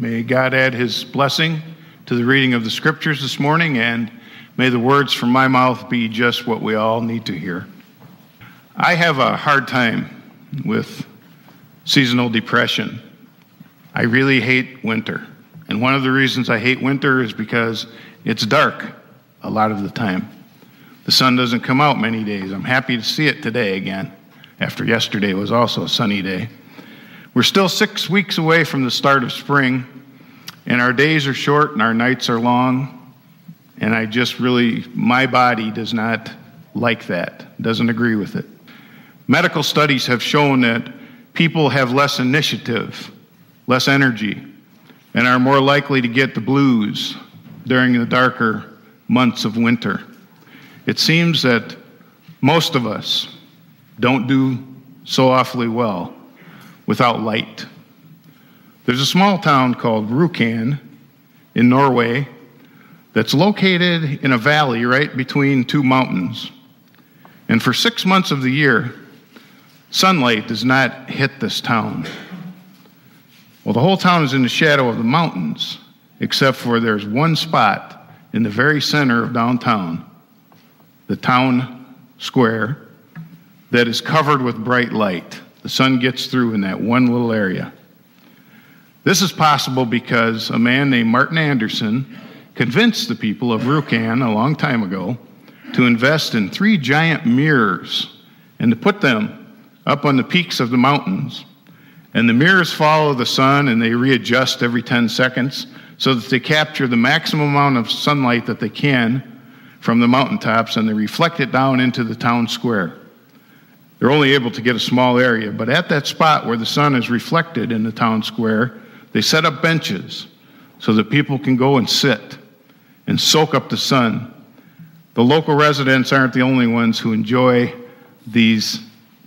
May God add his blessing to the reading of the scriptures this morning, and may the words from my mouth be just what we all need to hear. I have a hard time with seasonal depression. I really hate winter. And one of the reasons I hate winter is because it's dark a lot of the time. The sun doesn't come out many days. I'm happy to see it today again, after yesterday was also a sunny day. We're still six weeks away from the start of spring, and our days are short and our nights are long. And I just really, my body does not like that, doesn't agree with it. Medical studies have shown that people have less initiative, less energy, and are more likely to get the blues during the darker months of winter. It seems that most of us don't do so awfully well without light. There's a small town called Rjukan in Norway that's located in a valley right between two mountains. And for six months of the year, sunlight does not hit this town. Well, the whole town is in the shadow of the mountains, except for there's one spot in the very center of downtown, the town square, that is covered with bright light. The sun gets through in that one little area. This is possible because a man named Martin Anderson convinced the people of Rjukan a long time ago to invest in three giant mirrors and to put them up on the peaks of the mountains. And the mirrors follow the sun and they readjust every 10 seconds so that they capture the maximum amount of sunlight that they can from the mountaintops and they reflect it down into the town square. They're only able to get a small area, but at that spot where the sun is reflected in the town square, they set up benches so that people can go and sit and soak up the sun. The local residents aren't the only ones who enjoy these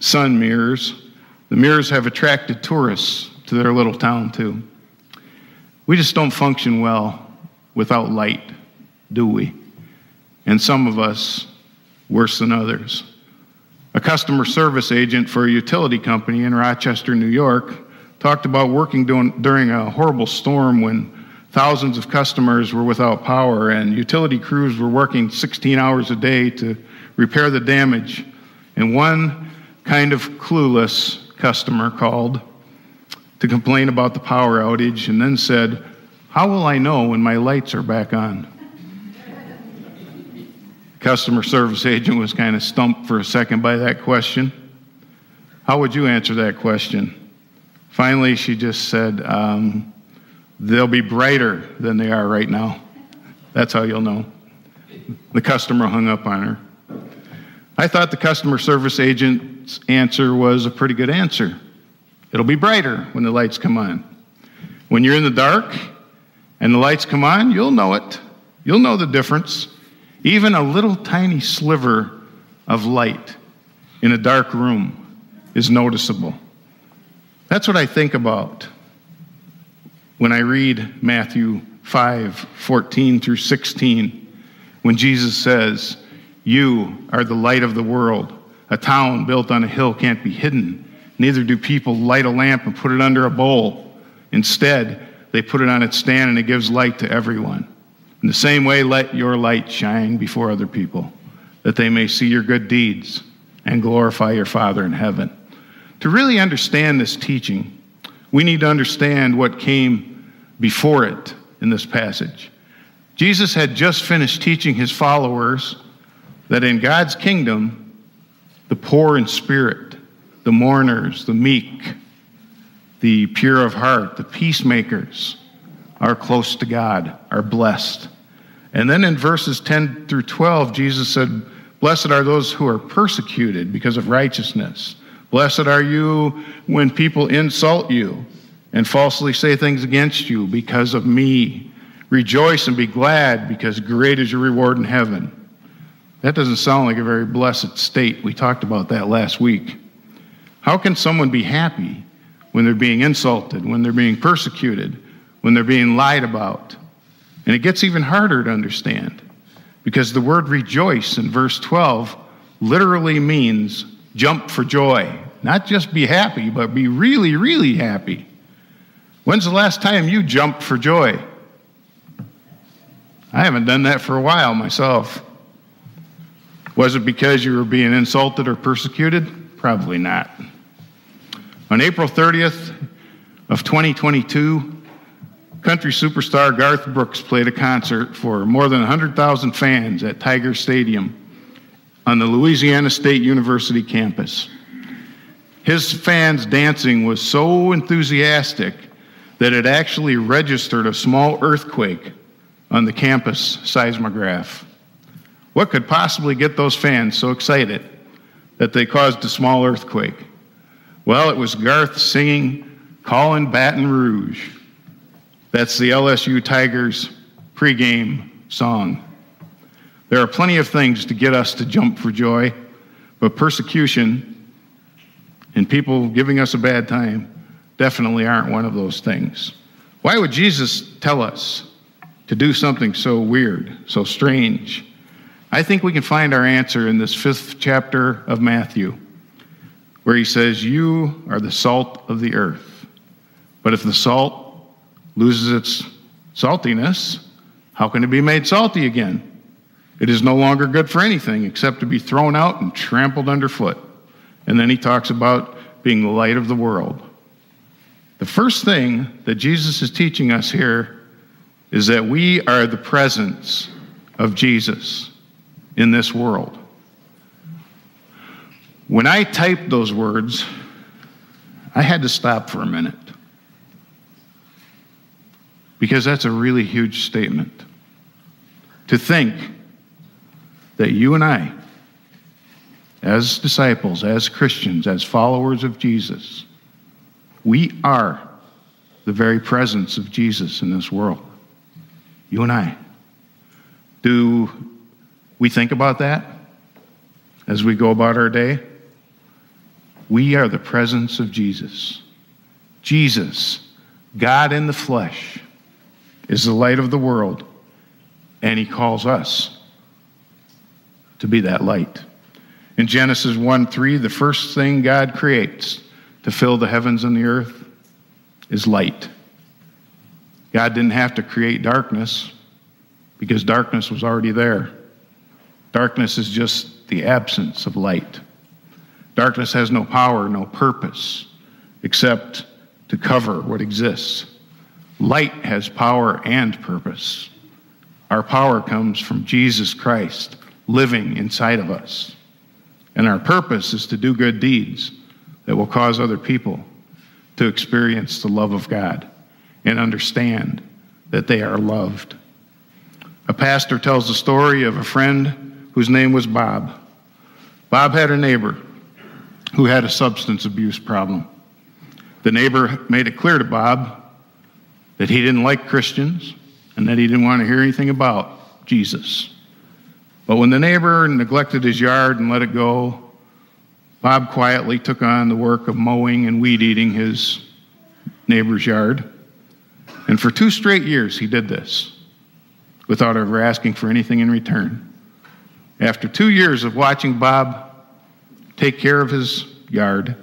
sun mirrors. The mirrors have attracted tourists to their little town, too. We just don't function well without light, do we? And some of us worse than others a customer service agent for a utility company in Rochester, New York, talked about working during a horrible storm when thousands of customers were without power and utility crews were working 16 hours a day to repair the damage. And one kind of clueless customer called to complain about the power outage and then said, How will I know when my lights are back on? Customer service agent was kind of stumped for a second by that question. How would you answer that question? Finally, she just said, um, They'll be brighter than they are right now. That's how you'll know. The customer hung up on her. I thought the customer service agent's answer was a pretty good answer. It'll be brighter when the lights come on. When you're in the dark and the lights come on, you'll know it. You'll know the difference. Even a little tiny sliver of light in a dark room is noticeable. That's what I think about when I read Matthew 5 14 through 16, when Jesus says, You are the light of the world. A town built on a hill can't be hidden. Neither do people light a lamp and put it under a bowl. Instead, they put it on its stand and it gives light to everyone. In the same way, let your light shine before other people, that they may see your good deeds and glorify your Father in heaven. To really understand this teaching, we need to understand what came before it in this passage. Jesus had just finished teaching his followers that in God's kingdom, the poor in spirit, the mourners, the meek, the pure of heart, the peacemakers are close to God, are blessed. And then in verses 10 through 12, Jesus said, Blessed are those who are persecuted because of righteousness. Blessed are you when people insult you and falsely say things against you because of me. Rejoice and be glad because great is your reward in heaven. That doesn't sound like a very blessed state. We talked about that last week. How can someone be happy when they're being insulted, when they're being persecuted, when they're being lied about? And it gets even harder to understand because the word rejoice in verse 12 literally means jump for joy. Not just be happy, but be really, really happy. When's the last time you jumped for joy? I haven't done that for a while myself. Was it because you were being insulted or persecuted? Probably not. On April 30th of 2022, country superstar Garth Brooks played a concert for more than 100,000 fans at Tiger Stadium on the Louisiana State University campus. His fans' dancing was so enthusiastic that it actually registered a small earthquake on the campus seismograph. What could possibly get those fans so excited that they caused a small earthquake? Well, it was Garth singing Callin' Baton Rouge. That's the LSU Tigers pregame song. There are plenty of things to get us to jump for joy, but persecution and people giving us a bad time definitely aren't one of those things. Why would Jesus tell us to do something so weird, so strange? I think we can find our answer in this fifth chapter of Matthew, where he says, You are the salt of the earth. But if the salt loses its saltiness, how can it be made salty again? It is no longer good for anything except to be thrown out and trampled underfoot. And then he talks about being the light of the world. The first thing that Jesus is teaching us here is that we are the presence of Jesus in this world. When I typed those words, I had to stop for a minute because that's a really huge statement. To think that you and I, as disciples, as Christians, as followers of Jesus, we are the very presence of Jesus in this world. You and I. Do we think about that as we go about our day? We are the presence of Jesus. Jesus, God in the flesh, is the light of the world, and He calls us to be that light. In Genesis 1 3, the first thing God creates to fill the heavens and the earth is light. God didn't have to create darkness because darkness was already there. Darkness is just the absence of light. Darkness has no power, no purpose, except to cover what exists. Light has power and purpose. Our power comes from Jesus Christ living inside of us. And our purpose is to do good deeds that will cause other people to experience the love of God and understand that they are loved. A pastor tells the story of a friend whose name was Bob. Bob had a neighbor who had a substance abuse problem. The neighbor made it clear to Bob that he didn't like Christians and that he didn't want to hear anything about Jesus. But when the neighbor neglected his yard and let it go, Bob quietly took on the work of mowing and weed eating his neighbor's yard. And for two straight years, he did this without ever asking for anything in return. After two years of watching Bob take care of his yard,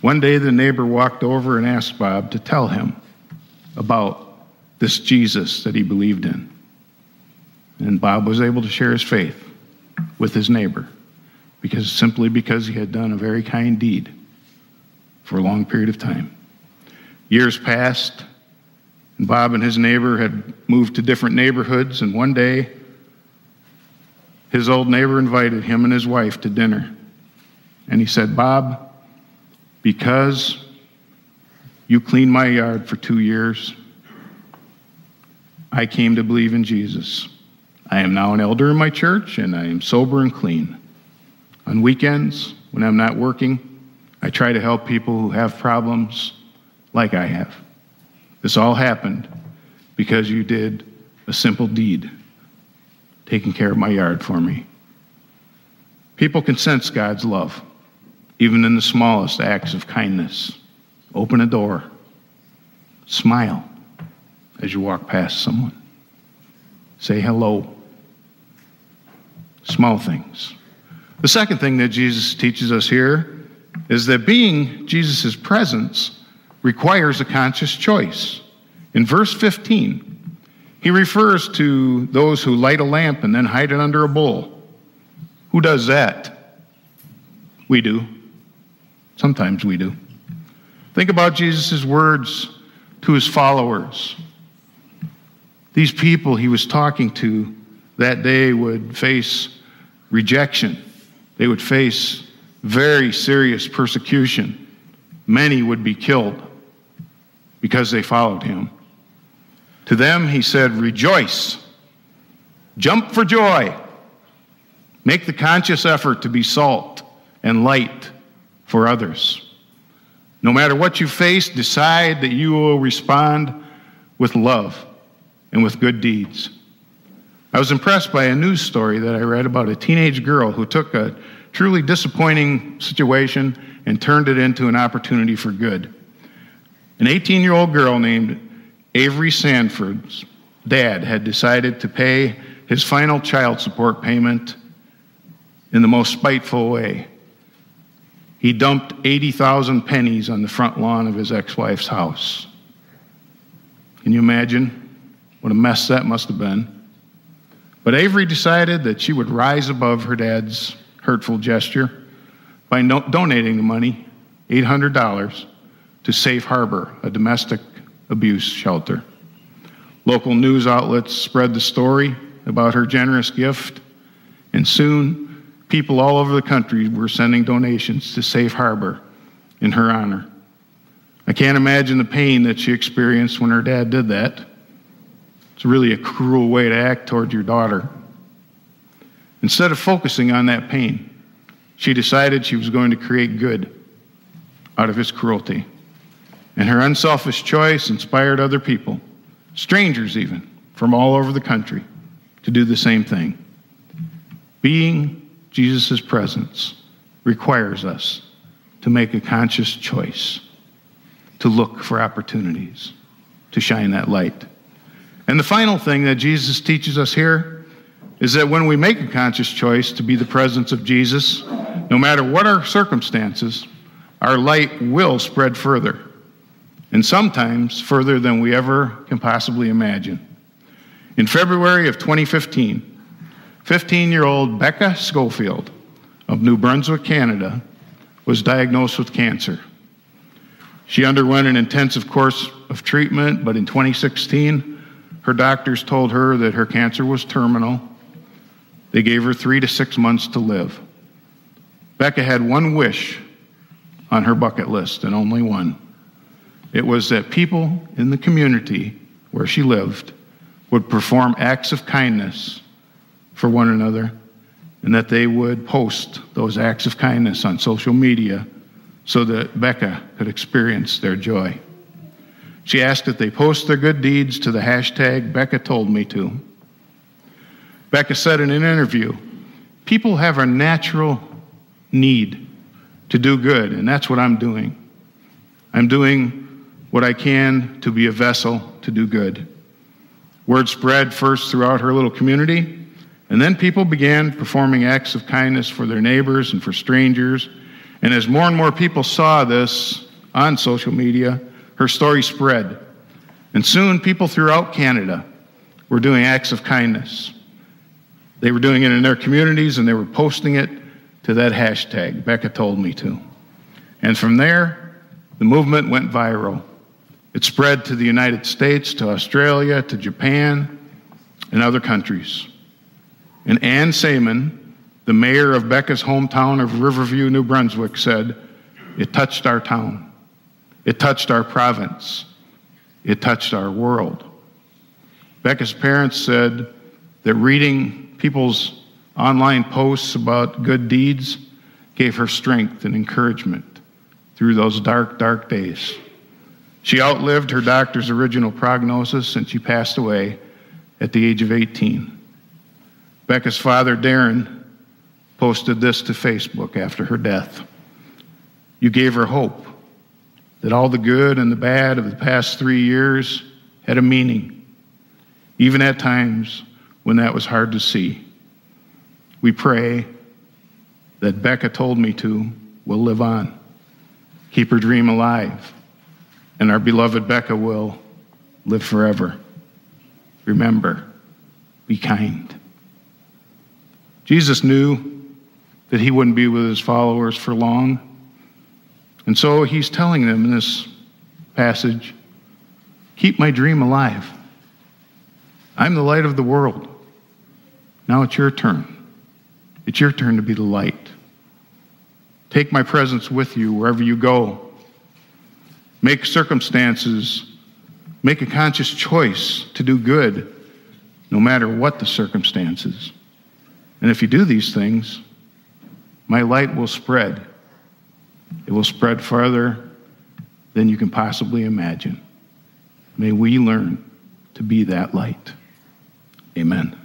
one day the neighbor walked over and asked Bob to tell him about this Jesus that he believed in. And Bob was able to share his faith with his neighbor because simply because he had done a very kind deed for a long period of time. Years passed, and Bob and his neighbor had moved to different neighborhoods, and one day his old neighbor invited him and his wife to dinner. And he said, Bob, because you cleaned my yard for two years, I came to believe in Jesus. I am now an elder in my church, and I am sober and clean. On weekends, when I'm not working, I try to help people who have problems like I have. This all happened because you did a simple deed, taking care of my yard for me. People can sense God's love, even in the smallest acts of kindness. Open a door, smile as you walk past someone, say hello. Small things. The second thing that Jesus teaches us here is that being Jesus' presence requires a conscious choice. In verse 15, he refers to those who light a lamp and then hide it under a bowl. Who does that? We do. Sometimes we do. Think about Jesus' words to his followers. These people he was talking to that day would face rejection, they would face very serious persecution. Many would be killed because they followed him. To them, he said, Rejoice, jump for joy, make the conscious effort to be salt and light for others. No matter what you face, decide that you will respond with love and with good deeds. I was impressed by a news story that I read about a teenage girl who took a truly disappointing situation and turned it into an opportunity for good. An 18 year old girl named Avery Sanford's dad had decided to pay his final child support payment in the most spiteful way. He dumped 80,000 pennies on the front lawn of his ex wife's house. Can you imagine what a mess that must have been? But Avery decided that she would rise above her dad's hurtful gesture by no- donating the money, $800, to Safe Harbor, a domestic abuse shelter. Local news outlets spread the story about her generous gift, and soon people all over the country were sending donations to Safe Harbor in her honor. I can't imagine the pain that she experienced when her dad did that. It's really a cruel way to act toward your daughter. Instead of focusing on that pain, she decided she was going to create good out of his cruelty. And her unselfish choice inspired other people, strangers even, from all over the country, to do the same thing. Being Jesus' presence requires us to make a conscious choice, to look for opportunities, to shine that light. And the final thing that Jesus teaches us here is that when we make a conscious choice to be the presence of Jesus, no matter what our circumstances, our light will spread further and sometimes further than we ever can possibly imagine. In February of 2015, 15 year old Becca Schofield of New Brunswick, Canada, was diagnosed with cancer. She underwent an intensive course of treatment, but in 2016, her doctors told her that her cancer was terminal. They gave her three to six months to live. Becca had one wish on her bucket list, and only one. It was that people in the community where she lived would perform acts of kindness for one another and that they would post those acts of kindness on social media so that Becca could experience their joy. She asked that they post their good deeds to the hashtag Becca told me to. Becca said in an interview, People have a natural need to do good, and that's what I'm doing. I'm doing what I can to be a vessel to do good. Word spread first throughout her little community, and then people began performing acts of kindness for their neighbors and for strangers. And as more and more people saw this on social media, her story spread. And soon, people throughout Canada were doing acts of kindness. They were doing it in their communities and they were posting it to that hashtag, Becca told me to. And from there, the movement went viral. It spread to the United States, to Australia, to Japan, and other countries. And Ann Seamans, the mayor of Becca's hometown of Riverview, New Brunswick, said, It touched our town. It touched our province. It touched our world. Becca's parents said that reading people's online posts about good deeds gave her strength and encouragement through those dark, dark days. She outlived her doctor's original prognosis and she passed away at the age of 18. Becca's father, Darren, posted this to Facebook after her death. You gave her hope that all the good and the bad of the past three years had a meaning, even at times when that was hard to see. We pray that Becca told me to will live on. Keep her dream alive and our beloved Becca will live forever. Remember, be kind. Jesus knew that he wouldn't be with his followers for long. And so he's telling them in this passage keep my dream alive. I'm the light of the world. Now it's your turn. It's your turn to be the light. Take my presence with you wherever you go. Make circumstances, make a conscious choice to do good no matter what the circumstances. And if you do these things, my light will spread. It will spread farther than you can possibly imagine. May we learn to be that light. Amen.